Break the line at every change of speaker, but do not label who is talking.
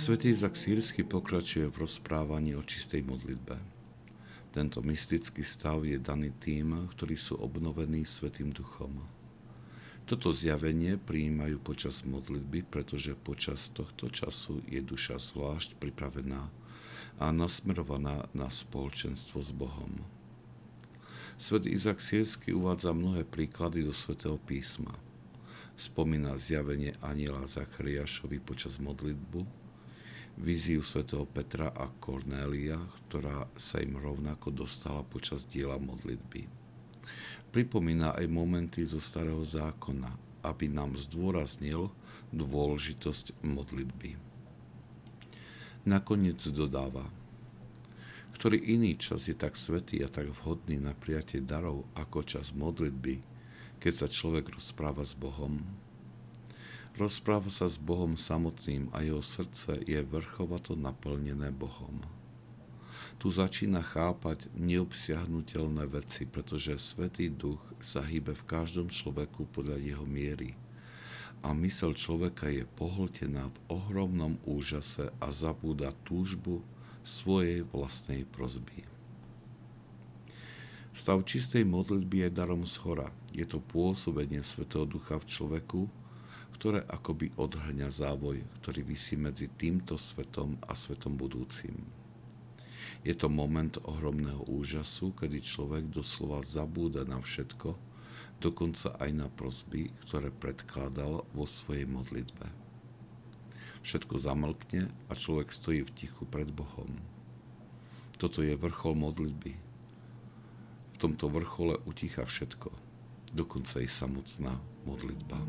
Svetý Izak Sírsky pokračuje v rozprávaní o čistej modlitbe. Tento mystický stav je daný tým, ktorí sú obnovení Svetým Duchom. Toto zjavenie prijímajú počas modlitby, pretože počas tohto času je duša zvlášť pripravená a nasmerovaná na spoločenstvo s Bohom. Svet Izak Sírsky uvádza mnohé príklady do svätého písma. Spomína zjavenie aniela Zachariášovi počas modlitbu, víziu svätého Petra a Kornélia, ktorá sa im rovnako dostala počas diela modlitby pripomína aj momenty zo starého zákona, aby nám zdôraznil dôležitosť modlitby. Nakoniec dodáva, ktorý iný čas je tak svetý a tak vhodný na prijatie darov ako čas modlitby, keď sa človek rozpráva s Bohom. Rozpráva sa s Bohom samotným a jeho srdce je vrchovato naplnené Bohom tu začína chápať neobsiahnutelné veci, pretože Svetý Duch sa hýbe v každom človeku podľa jeho miery. A mysel človeka je pohltená v ohromnom úžase a zabúda túžbu svojej vlastnej prozby. Stav čistej modlitby je darom z hora. Je to pôsobenie Svetého Ducha v človeku, ktoré akoby odhrňa závoj, ktorý vysí medzi týmto svetom a svetom budúcim. Je to moment ohromného úžasu, kedy človek doslova zabúda na všetko, dokonca aj na prosby, ktoré predkladal vo svojej modlitbe. Všetko zamlkne a človek stojí v tichu pred Bohom. Toto je vrchol modlitby. V tomto vrchole uticha všetko, dokonca i samotná modlitba.